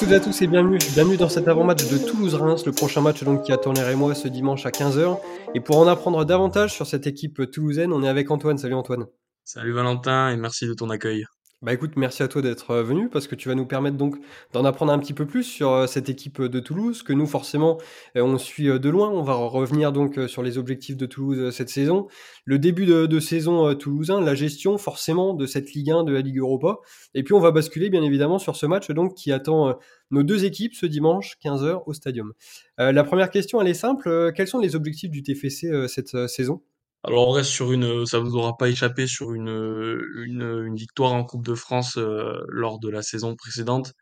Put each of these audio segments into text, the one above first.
Bonjour à tous et bienvenue, bienvenue dans cet avant-match de Toulouse-Reims, le prochain match donc qui attend les moi ce dimanche à 15h. Et pour en apprendre davantage sur cette équipe toulousaine, on est avec Antoine. Salut Antoine. Salut Valentin et merci de ton accueil. Bah écoute, merci à toi d'être euh, venu parce que tu vas nous permettre donc d'en apprendre un petit peu plus sur euh, cette équipe de Toulouse que nous forcément euh, on suit de loin. On va revenir donc sur les objectifs de Toulouse cette saison, le début de, saison toulousain, la gestion forcément de cette Ligue 1 de la Ligue Europa et puis on va basculer bien évidemment sur ce match donc qui attend nos deux équipes ce dimanche 15h au Stadium. la première question elle est simple, quels sont les objectifs du TFC cette saison? Alors on reste sur une, ça vous aura pas échappé sur une, une, une victoire en Coupe de France euh, lors de la saison précédente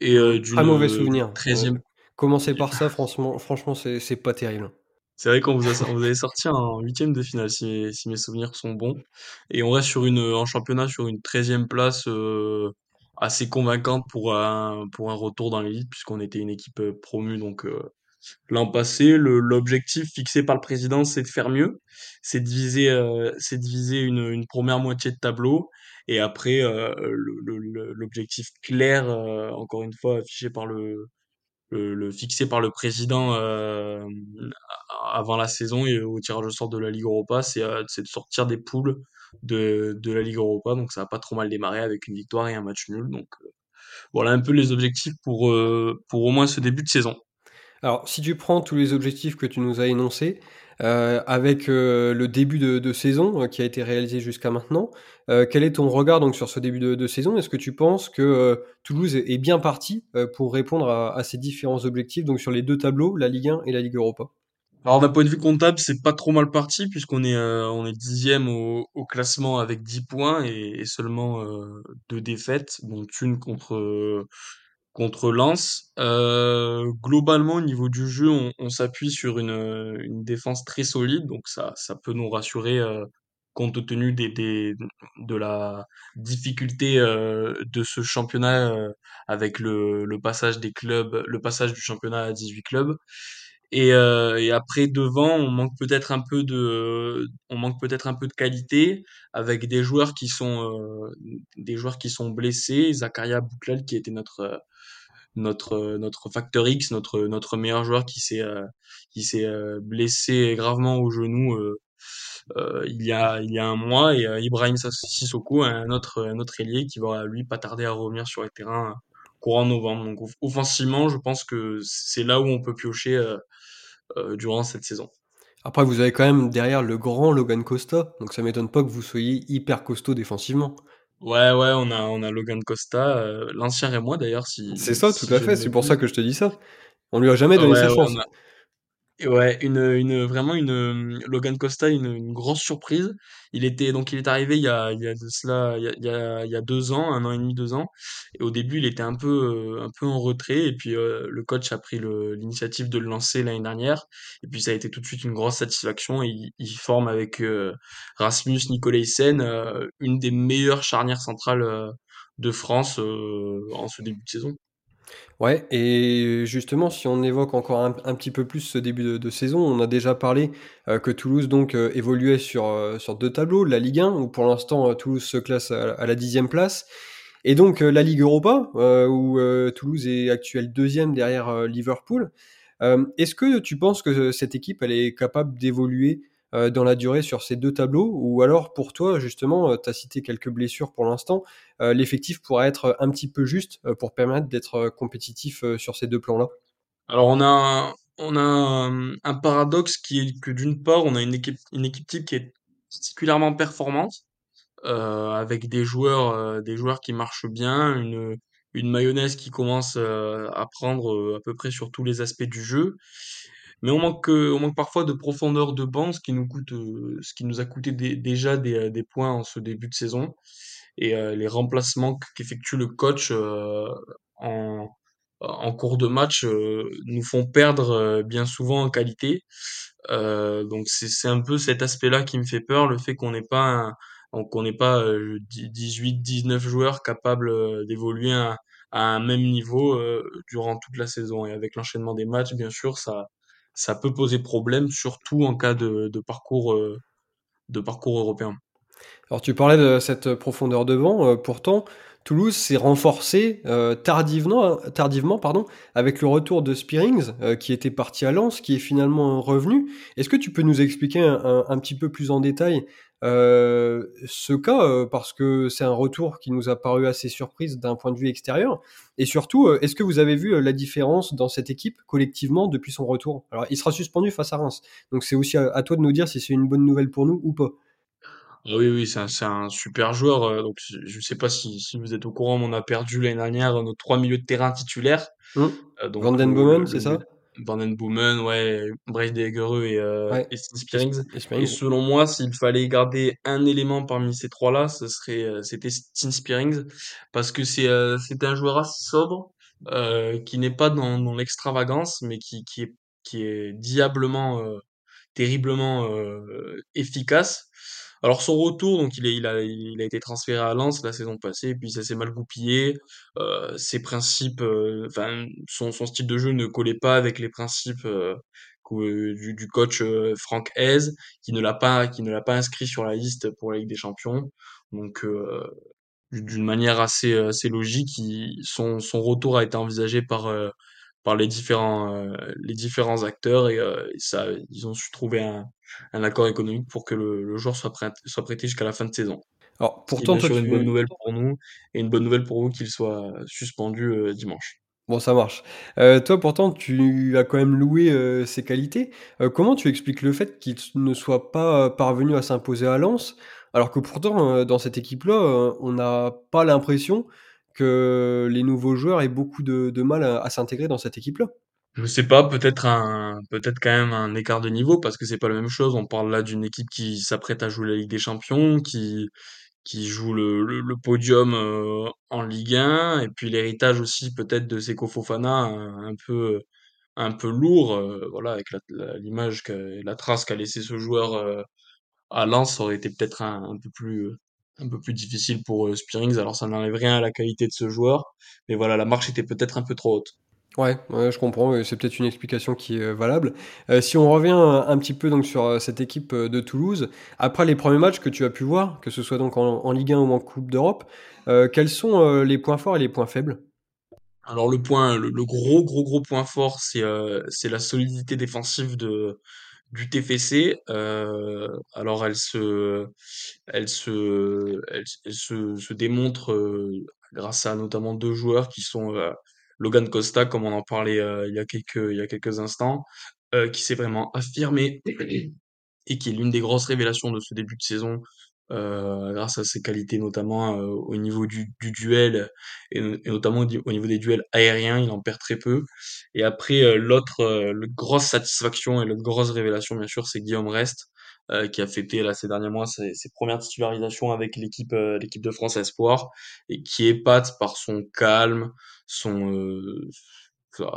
et euh, du mauvais souvenir. 13e. Commencer par ça, franchement, franchement, c'est, c'est pas terrible. C'est vrai qu'on vous, a, vous avez sorti en huitième de finale, si, si, mes souvenirs sont bons. Et on reste sur une, en championnat sur une 13e place euh, assez convaincante pour un, pour un retour dans l'élite, puisqu'on était une équipe euh, promue, donc euh, L'an passé, l'objectif fixé par le président, c'est de faire mieux, c'est de viser, euh, c'est de viser une, une, première moitié de tableau, et après euh, l'objectif clair, euh, encore une fois affiché par le, le, fixé par le président euh, avant la saison et au tirage au sort de la Ligue Europa, c'est de sortir des poules de, de la Ligue Europa, donc ça a pas trop mal démarré avec une victoire et un match nul, donc voilà un peu les objectifs pour pour au moins ce début de saison. Alors, si tu prends tous les objectifs que tu nous as énoncés, euh, avec euh, le début de, saison euh, qui a été réalisé jusqu'à maintenant, quel est ton regard donc sur ce début de, saison? Est-ce que tu penses que Toulouse est bien parti pour répondre à, ces différents objectifs, donc sur les deux tableaux, la Ligue 1 et la Ligue Europa? Alors d'un point de vue comptable, c'est pas trop mal parti puisqu'on est on est dixième au, classement avec 10 points et, seulement deux défaites, dont une contre contre Lens. Euh, globalement, au niveau du jeu, on, on s'appuie sur une, une, défense très solide, donc ça, ça peut nous rassurer euh, compte tenu des, des, de la difficulté euh, de ce championnat euh, avec le, le passage des clubs, le passage du championnat à 18 clubs. Et, euh, et après devant, on manque peut-être un peu de, on manque peut-être un peu de qualité avec des joueurs qui sont, des joueurs qui sont blessés. Zakaria Bouklal qui était notre notre notre facteur X, notre notre meilleur joueur qui s'est euh, qui s'est euh, blessé gravement au genou euh, euh, il y a il y a un mois et Ibrahim Sissoko, un autre un autre ailier qui va lui pas tarder à revenir sur le terrain courant novembre. Donc offensivement, je pense que c'est là où on peut piocher durant cette saison. Après, vous avez quand même derrière le grand Logan Costa, donc ça m'étonne pas que vous soyez hyper costaud défensivement. Ouais, ouais, on a, on a Logan Costa, euh, l'ancien et moi d'ailleurs. Si, c'est ça, tout à fait, c'est pour ça que je te dis ça. On lui a jamais donné sa chance. Ouais, une, une, vraiment une, Logan Costa, une, une grosse surprise. Il était, donc il est arrivé il y a, il y a de cela, il y a, il y a, deux ans, un an et demi, deux ans. Et au début, il était un peu, un peu en retrait. Et puis, euh, le coach a pris l'initiative de le lancer l'année dernière. Et puis, ça a été tout de suite une grosse satisfaction. il, il forme avec euh, Rasmus Nicolaisen, euh, une des meilleures charnières centrales de France en ce début de saison. Ouais, et justement, si on évoque encore un, petit peu plus ce début de, saison, on a déjà parlé euh, que Toulouse donc euh, évoluait sur, euh, sur deux tableaux, la Ligue 1, où pour l'instant Toulouse se classe à, la dixième place, et donc la Ligue Europa, où Toulouse est actuel deuxième derrière Liverpool. Est-ce que tu penses que cette équipe elle est capable d'évoluer euh, dans la durée sur ces deux tableaux Ou alors pour toi, justement, euh, tu as cité quelques blessures pour l'instant, euh, l'effectif pourrait être un petit peu juste pour permettre d'être compétitif sur ces deux plans-là? Alors on a, on a un, paradoxe qui est que d'une part, on a une équipe, une équipe type qui est particulièrement performante, avec des joueurs, des joueurs qui marchent bien, une, une mayonnaise qui commence à prendre à peu près sur tous les aspects du jeu. Mais on manque, on manque parfois de profondeur de banc, ce qui nous coûte, euh, ce qui nous a coûté déjà des, euh, des, points en ce début de saison. Et euh, les remplacements qu'effectue le coach en, en cours de match nous font perdre bien souvent en qualité. donc c'est un peu cet aspect-là qui me fait peur, le fait qu'on n'ait pas qu'on n'ait pas 18, 19 joueurs capables d'évoluer à, à, un même niveau durant toute la saison. Et avec l'enchaînement des matchs, bien sûr, ça, ça peut poser problème, surtout en cas de, parcours, euh, de parcours européen. Alors tu parlais de cette profondeur de vent, euh, pourtant Toulouse s'est renforcé euh, tardivement, tardivement pardon, avec le retour de Spearings, qui était parti à Lens, qui est finalement revenu. Est-ce que tu peux nous expliquer un, petit peu plus en détail ce cas, euh, parce que c'est un retour qui nous a paru assez surprise d'un point de vue extérieur Et surtout, euh, est-ce que vous avez vu la différence dans cette équipe collectivement depuis son retour? Alors, il sera suspendu face à Reims, donc c'est aussi à, toi de nous dire si c'est une bonne nouvelle pour nous ou pas. Ah oui, oui, c'est un, un super joueur. euh, donc, je ne sais pas si, si vous êtes au courant, mais on a perdu l'année dernière nos trois milieux de terrain titulaires. Hum Euh, Van donc, den le c'est ça? Van Boomen, ouais, Bryce Degereux et, euh, Ouais. et Steve Spearings. Et selon moi, s'il fallait garder un élément parmi ces trois-là, ce serait, euh, c'était Steve Spearings. Parce que c'est, euh, c'est un joueur assez sobre, euh, qui n'est pas dans, dans l'extravagance, mais qui, qui est, qui est diablement, euh, terriblement euh, efficace. Alors son retour, donc il, est, il, a, il a été transféré à Lens la saison passée, et puis ça s'est mal goupillé. Euh, ses principes, euh, enfin son, son style de jeu ne collait pas avec les principes euh, que- du, du coach euh, Frank Hez, qui ne l'a pas, qui ne l'a pas inscrit sur la liste pour la Ligue des Champions. Donc euh, d'une manière assez, assez logique, il- son, son retour a été envisagé par euh, par les différents, euh, les différents acteurs et, euh, et ça, ils ont su trouver un, un accord économique pour que le, le joueur soit prêt, soit prêté jusqu'à la fin de saison. Alors, pourtant, toi, sûr une bonne tu, nouvelle pour nous et une bonne nouvelle pour vous qu'il soit suspendu euh, dimanche. Bon, ça marche. Euh, toi, pourtant, tu as quand même loué euh, ses qualités. Comment tu expliques le fait qu'il ne soit pas parvenu à s'imposer à Lens, alors que pourtant, dans cette équipe-là, on n'a pas l'impression que les nouveaux joueurs aient beaucoup de, de mal à, à s'intégrer dans cette équipe-là? Je sais pas, peut-être un, peut-être quand même un écart de niveau parce que c'est pas la même chose. On parle là d'une équipe qui s'apprête à jouer la Ligue des Champions, qui, qui joue le, le, podium euh, en Ligue 1 et puis l'héritage aussi peut-être de Seko Fofana un, un peu un peu lourd euh, voilà avec l'image que la trace qu'a laissé ce joueur euh, à Lens ça aurait été peut-être un, un peu plus euh, un peu plus difficile pour euh, Spearings. Alors ça n'enlève rien à la qualité de ce joueur. Mais voilà la marche était peut-être un peu trop haute Ouais, je comprends. C'est peut-être une explication qui est euh, valable. Euh, si on revient un, petit peu donc sur euh, cette équipe de Toulouse, après les premiers matchs que tu as pu voir, que ce soit donc en, Ligue 1 ou en Coupe d'Europe, quels sont les points forts et les points faibles? alors le point le, gros gros gros point fort c'est c'est la solidité défensive de du TFC alors elle se elle se, elle, se, démontre grâce à notamment deux joueurs qui sont Logan Costa, comme on en parlait euh, il y a quelques, il y a quelques instants, euh, qui s'est vraiment affirmé et qui est l'une des grosses révélations de ce début de saison, euh, grâce à ses qualités notamment au niveau du, du duel et, notamment au, niveau des duels aériens, il en perd très peu. Et après, l'autre grosse satisfaction et l'autre grosse révélation, bien sûr, c'est Guillaume Rest, euh, qui a fêté là ces derniers mois ses, ses premières titularisations avec l'équipe euh, l'équipe de France Espoir et qui épate par son calme, son euh,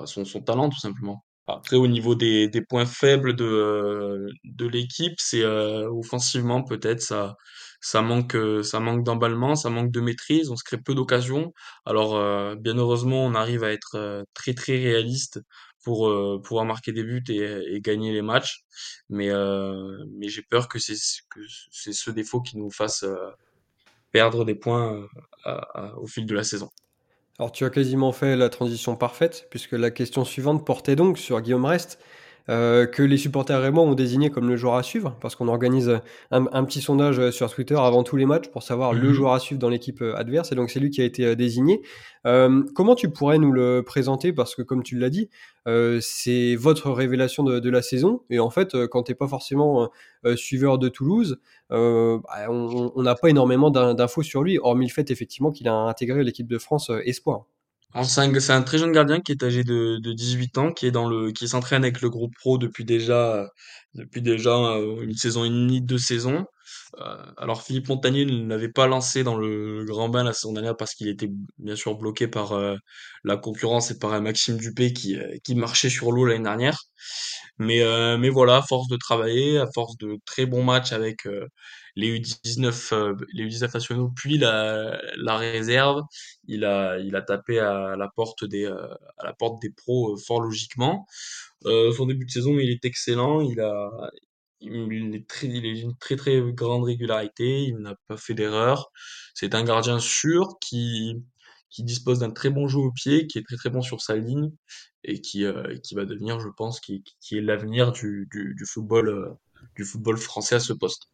son, son talent tout simplement. Après, au niveau des, des points faibles de, euh, de l'équipe, c'est euh, offensivement peut-être ça, ça manque, euh, ça manque d'emballement, ça manque de maîtrise, on se crée peu d'occasions. Alors, bien heureusement, on arrive à être très très réaliste pour euh, pouvoir marquer des buts et, gagner les matchs. Mais, euh, mais j'ai peur que c'est ce défaut qui nous fasse euh, perdre des points au fil de la saison. Alors tu as quasiment fait la transition parfaite, puisque la question suivante portait donc sur Guillaume Rest, euh, que les supporters rémois ont désigné comme le joueur à suivre, parce qu'on organise un, un petit sondage sur Twitter avant tous les matchs pour savoir le Mhm. joueur à suivre dans l'équipe euh, adverse, et donc c'est lui qui a été euh, désigné. Euh, comment tu pourrais nous le présenter, parce que comme tu l'as dit, euh, c'est votre révélation de, de la saison, et en fait, quand t'es pas forcément suiveur de Toulouse, bah, on n'a pas énormément d'in- d'infos sur lui, hormis le fait effectivement qu'il a intégré l'équipe de France Espoir. Alors, C'est un, très jeune gardien qui est âgé de, de 18 ans, qui est dans le, qui s'entraîne avec le groupe pro depuis déjà, depuis déjà euh, une saison et demie, deux saisons. Euh, alors Philippe Montagnier ne l'avait pas lancé dans le grand bain la saison dernière parce qu'il était bien sûr bloqué par euh, la concurrence et par Maxime Dupé qui, qui marchait sur l'eau l'année dernière. Mais, mais voilà, à force de travailler, à force de très bons matchs avec les U19, euh, les U19 nationaux, puis la, la réserve, il a, il a tapé à la porte des, euh, à la porte des pros euh, fort logiquement. Son début de saison, il est excellent. Il a, il est très, il est une très très grande régularité, il n'a pas fait d'erreur. C'est un gardien sûr qui, qui dispose d'un très bon jeu au pied, qui est très très bon sur sa ligne et qui, euh, qui va devenir, je pense, qui, qui est l'avenir du, du, du football, du football français à ce poste.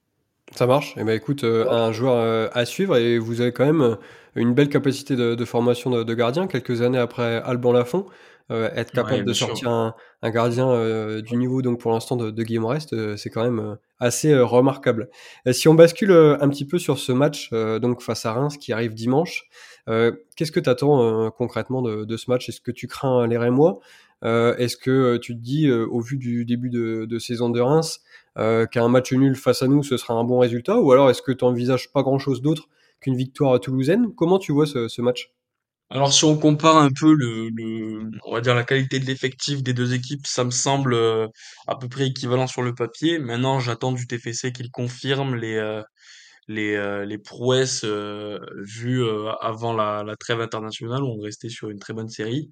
Ça marche. Et ben écoute, euh, un joueur euh, à suivre et vous avez quand même euh, une belle capacité de, de formation de, de gardien quelques années après Alban Lafont. Euh, être Ouais, capable de sortir un, un gardien euh, du niveau donc pour l'instant de, de Guillaume Rest, euh, c'est quand même assez remarquable. Et si on bascule un petit peu sur ce match donc face à Reims qui arrive dimanche, qu'est-ce que tu attends concrètement de, de ce match? Est-ce que tu crains les Rémois? Euh, Est-ce que tu te dis euh, au vu du début de, de saison de Reims euh, qu'un match nul face à nous ce sera un bon résultat? Ou alors est-ce que tu envisages pas grand-chose d'autre qu'une victoire toulousaine? Comment tu vois ce, ce match? Alors si on compare un peu le, le, on va dire la qualité de l'effectif des deux équipes, ça me semble euh, à peu près équivalent sur le papier. Maintenant, j'attends du TFC qu'il confirme les, euh, les, euh, les prouesses euh, vues euh, avant la, la trêve internationale où on restait sur une très bonne série.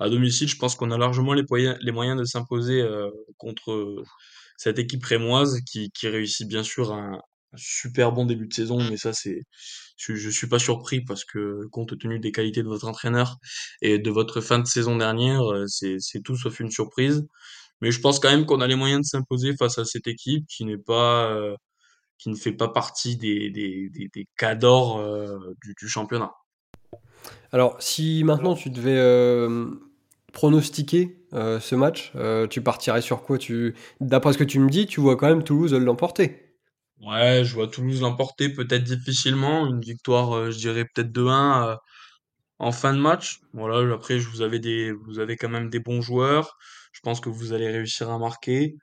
À domicile, je pense qu'on a largement les, moyens les moyens de s'imposer contre cette équipe rémoise qui, qui réussit bien sûr un super bon début de saison, mais ça c'est, je, je suis pas surpris parce que compte tenu des qualités de votre entraîneur et de votre fin de saison dernière, euh, c'est, c'est tout sauf une surprise. Mais je pense quand même qu'on a les moyens de s'imposer face à cette équipe qui n'est pas, euh, qui ne fait pas partie des, des, des, des cadors euh, du, du championnat. Alors, si maintenant tu devais euh, pronostiquer euh, ce match, euh, tu partirais sur quoi? Tu... D'après ce que tu me dis, tu vois quand même Toulouse l'emporter. Ouais, je vois Toulouse l'emporter peut-être difficilement, une victoire, euh, je dirais peut-être 2-1 euh, en fin de match. Voilà, après je vous avez des, vous avez quand même des bons joueurs. Je pense que vous allez réussir à marquer.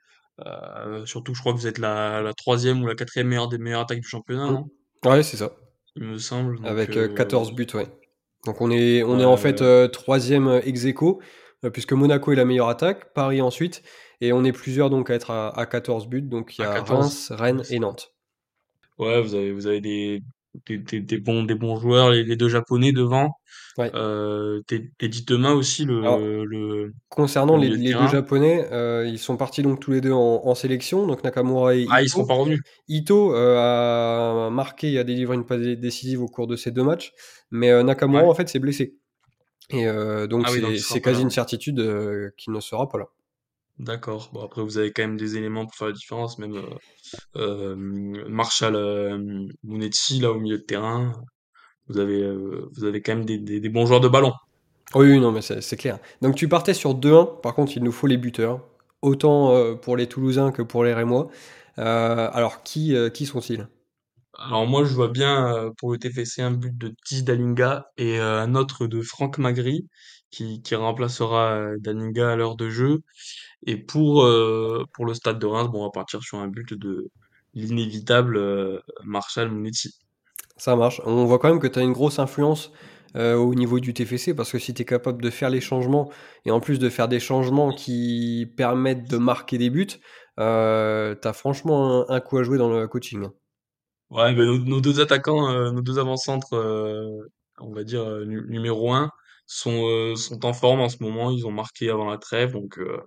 Euh, surtout, je crois que vous êtes la, la troisième ou la quatrième meilleure des meilleures attaques du championnat, non? Ouais, c'est ça. Il me semble. Donc, Avec euh, euh, 14 buts, ouais. Donc on est, on est en fait euh, troisième ex aequo, puisque Monaco est la meilleure attaque, Paris ensuite, et on est plusieurs donc à être à, à 14 buts, donc il y a 14. Reims, Rennes et Nantes. Ouais, vous avez, vous avez des, des, des, des bons, des bons joueurs, les, les deux japonais devant. Ouais. Euh, Teddy Teddy Thomas aussi, Alors, le, le, concernant le les, les deux japonais, euh, ils sont partis donc tous les deux en, en sélection, donc Nakamura et Ah, ils Ito. pas revenus. Ito euh, a marqué et a délivré une passe décisive au cours de ces deux matchs, mais euh, Nakamura Ouais. en fait s'est blessé. Et donc Ah c'est quasi là. une certitude qu'il ne sera pas là. D'accord. Bon, après, vous avez quand même des éléments pour faire la différence, même euh, euh, Marshall euh, là, au milieu de terrain. Vous avez, euh, vous avez quand même des, des, des bons joueurs de ballon. Oui, oui, non, mais c'est clair. Donc tu partais sur 2-1, par contre il nous faut les buteurs, autant pour les Toulousains que pour les Rémois. Alors qui, qui sont-ils? Alors moi, je vois bien pour le TFC un but de Tis Dalinga et un autre de Franck Magri qui, qui remplacera euh, Dalinga à l'heure de jeu. Et pour, euh, pour le stade de Reims, bon, on va partir sur un but de l'inévitable euh, Marshall Mounetzi. Ça marche. On voit quand même que tu as une grosse influence euh, au niveau du TFC parce que si tu es capable de faire les changements et en plus de faire des changements qui permettent de marquer des buts, euh, tu as franchement un, un coup à jouer dans le coaching. Ouais, ben nos, nos deux attaquants, euh, nos deux avant-centres, on va dire nu- numéro un, sont, euh, sont en forme en ce moment. Ils ont marqué avant la trêve, donc euh,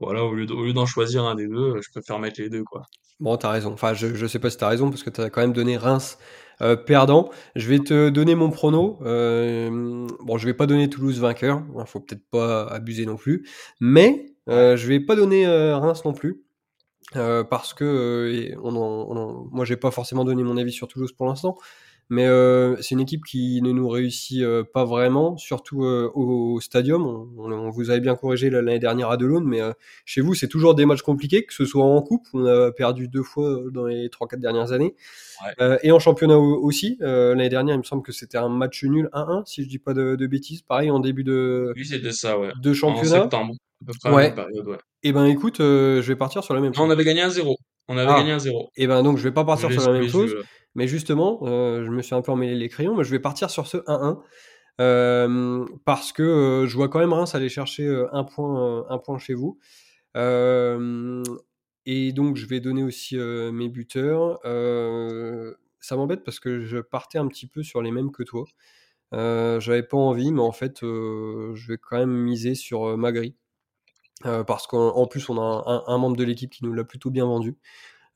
voilà, au lieu de- au lieu d'en choisir un des deux, je préfère mettre les deux, quoi. Bon, t'as raison. Enfin, je, je sais pas si t'as raison parce que t'as quand même donné Reims euh, perdant. Je vais te donner mon prono. Bon, je vais pas donner Toulouse vainqueur. Il faut peut-être pas abuser non plus. Mais je vais pas donner Reims non plus. parce que on en- on en- moi j'ai pas forcément donné mon avis sur Toulouse pour l'instant, mais euh, c'est une équipe qui ne nous réussit euh, pas vraiment, surtout euh, au, au stadium. On, on- on vous avait bien corrigé l'année dernière à Delaune, mais euh, chez vous c'est toujours des matchs compliqués, que ce soit en coupe, on a perdu deux fois euh, dans les trois quatre dernières années, Ouais. euh, et en championnat au- aussi. Euh, l'année dernière il me semble que c'était un match nul 1-1 si je dis pas de, de bêtises, pareil en début de, Oui, c'était ça, ouais. de En championnat. septembre, Ouais. période, ouais. Et ben écoute, euh, je vais partir sur la même Non, on chose. avait gagné un zéro. On avait gagné un Ah, zéro. et ben donc je vais pas partir sur la même chose, là. mais justement, euh, je me suis un peu emmêlé les crayons, mais je vais partir sur ce 1-1 euh, parce que euh, je vois quand même Reims aller chercher euh, un point, euh, un point chez vous. Euh, et donc je vais donner aussi euh, mes buteurs. Euh, ça m'embête parce que je partais un petit peu sur les mêmes que toi. Euh, j'avais pas envie, mais en fait, euh, je vais quand même miser sur euh, parce qu'en plus on a un, membre de l'équipe qui nous l'a plutôt bien vendu.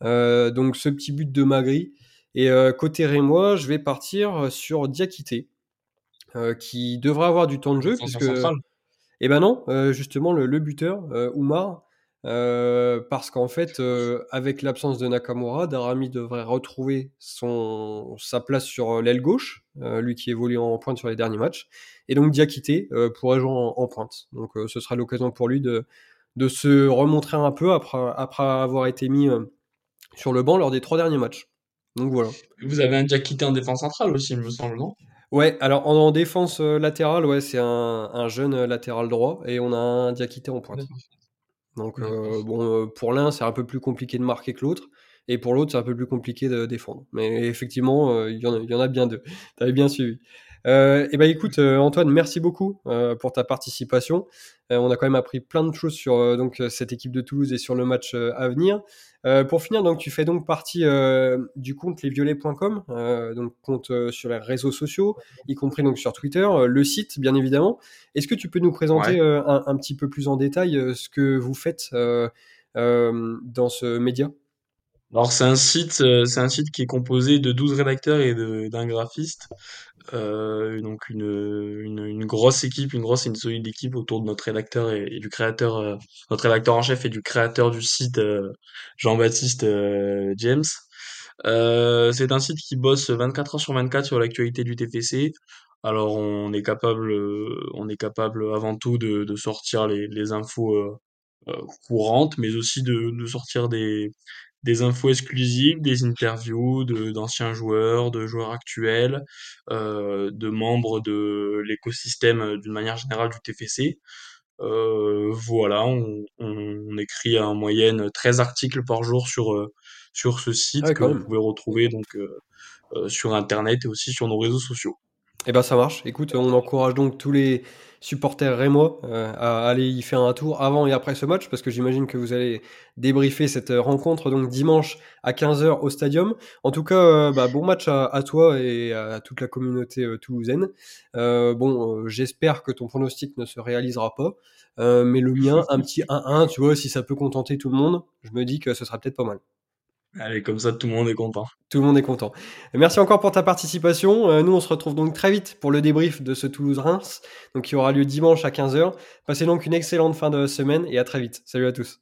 donc ce petit but de Magri. Et côté Rémois, je vais partir sur Diakité, qui devrait avoir du temps de jeu. Puisque... Eh ben non, justement le, le buteur, Oumar, euh, parce qu'en fait, euh, avec l'absence de Nakamura, Darami devrait retrouver son, sa place sur euh, l'aile gauche, lui qui évolue en pointe sur les derniers matchs, et donc Diakité pourrait jouer en, pointe. Donc ce sera l'occasion pour lui de, de se remontrer un peu après, après avoir été mis sur le banc lors des trois derniers matchs. Donc voilà. Vous avez un Diakité en défense centrale aussi, il me semble, non? Ouais, alors en, défense latérale, ouais, c'est un, un, jeune latéral droit, et on a un Diakité en pointe. Donc, euh, bon, euh, pour l'un, c'est un peu plus compliqué de marquer que l'autre. Et pour l'autre, c'est un peu plus compliqué de défendre. Mais effectivement, euh, il y, y, en a bien deux. Tu avais bien suivi. Euh, et eh ben écoute Antoine, merci beaucoup pour ta participation. on a quand même appris plein de choses sur donc cette équipe de Toulouse et sur le match à venir. Euh, pour finir, donc tu fais donc partie euh, du compte lesviolets.com, euh, donc compte sur les réseaux sociaux, y compris donc sur Twitter, le site bien évidemment. Est-ce que tu peux nous présenter un, petit peu plus en détail ce que vous faites dans ce média? Alors c'est un site, c'est un site qui est composé de 12 rédacteurs et d'un graphiste. Euh, donc une, une, une, grosse équipe, une grosse et une solide équipe autour de notre rédacteur et, du créateur, euh, notre rédacteur en chef et du créateur du site euh, Jean-Baptiste James. c'est un site qui bosse 24 heures sur 24 sur l'actualité du TFC. Alors on est capable, on est capable avant tout de, de sortir les, les infos courantes, mais aussi de, de sortir des, des infos exclusives, des interviews de d'anciens joueurs, de joueurs actuels, euh, de membres de l'écosystème euh, d'une manière générale du TFC. Euh, voilà, on, on, écrit en moyenne 13 articles par jour sur euh, sur ce site ah que vous pouvez retrouver donc euh, sur internet et aussi sur nos réseaux sociaux. Eh ben ça marche. Écoute, on encourage donc tous les supporters rémois euh, à aller y faire un tour avant et après ce match, parce que j'imagine que vous allez débriefer cette rencontre donc dimanche à 15h au stadium. En tout cas, euh, bah, bon match à, toi et à toute la communauté euh, toulousaine. bon, j'espère que ton pronostic ne se réalisera pas, mais le mien, un petit 1-1, tu vois, si ça peut contenter tout le monde, je me dis que ce sera peut-être pas mal. Allez, comme ça, tout le monde est content. Tout le monde est content. Merci encore pour ta participation. Euh, nous, on se retrouve donc très vite pour le débrief de ce Toulouse-Reims, qui aura lieu dimanche à 15h. Passez donc une excellente fin de semaine et à très vite. Salut à tous.